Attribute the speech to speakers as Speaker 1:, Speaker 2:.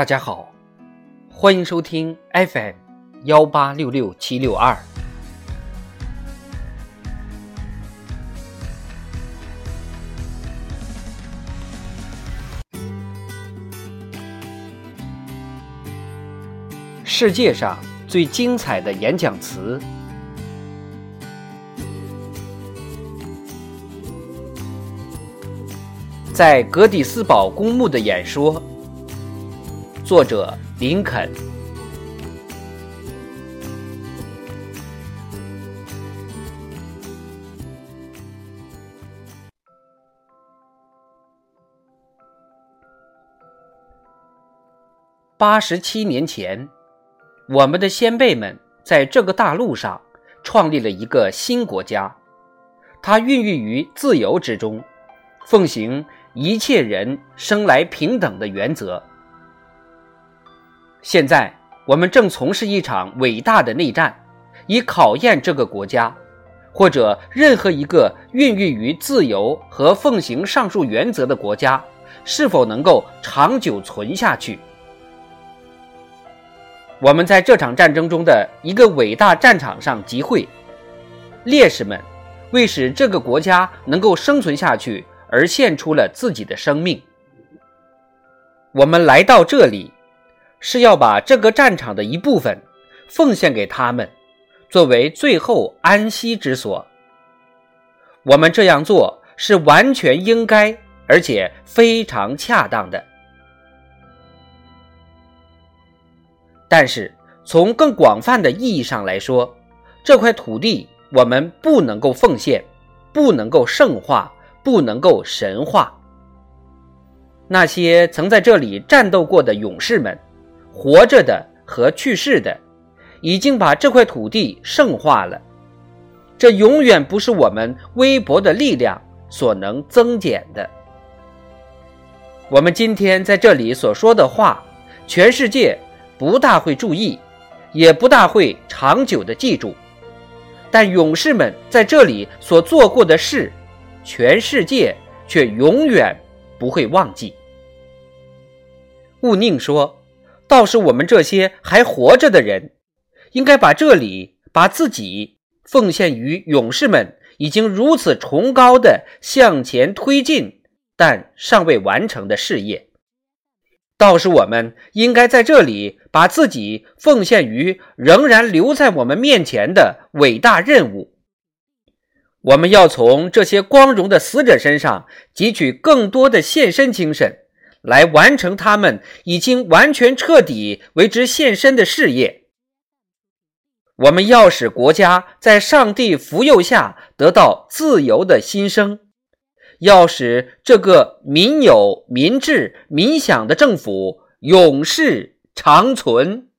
Speaker 1: 大家好，欢迎收听 FM 幺八六六七六二。世界上最精彩的演讲词，在格底斯堡公墓的演说。作者林肯。八十七年前，我们的先辈们在这个大陆上创立了一个新国家，它孕育于自由之中，奉行一切人生来平等的原则。现在我们正从事一场伟大的内战，以考验这个国家，或者任何一个孕育于自由和奉行上述原则的国家，是否能够长久存下去。我们在这场战争中的一个伟大战场上集会，烈士们为使这个国家能够生存下去而献出了自己的生命。我们来到这里。是要把这个战场的一部分奉献给他们，作为最后安息之所。我们这样做是完全应该，而且非常恰当的。但是，从更广泛的意义上来说，这块土地我们不能够奉献，不能够圣化，不能够神化。那些曾在这里战斗过的勇士们。活着的和去世的，已经把这块土地圣化了。这永远不是我们微薄的力量所能增减的。我们今天在这里所说的话，全世界不大会注意，也不大会长久的记住。但勇士们在这里所做过的事，全世界却永远不会忘记。勿宁说。倒是我们这些还活着的人，应该把这里把自己奉献于勇士们已经如此崇高的向前推进但尚未完成的事业。倒是我们应该在这里把自己奉献于仍然留在我们面前的伟大任务。我们要从这些光荣的死者身上汲取更多的献身精神。来完成他们已经完全彻底为之献身的事业。我们要使国家在上帝福佑下得到自由的新生，要使这个民有、民治、民享的政府永世长存。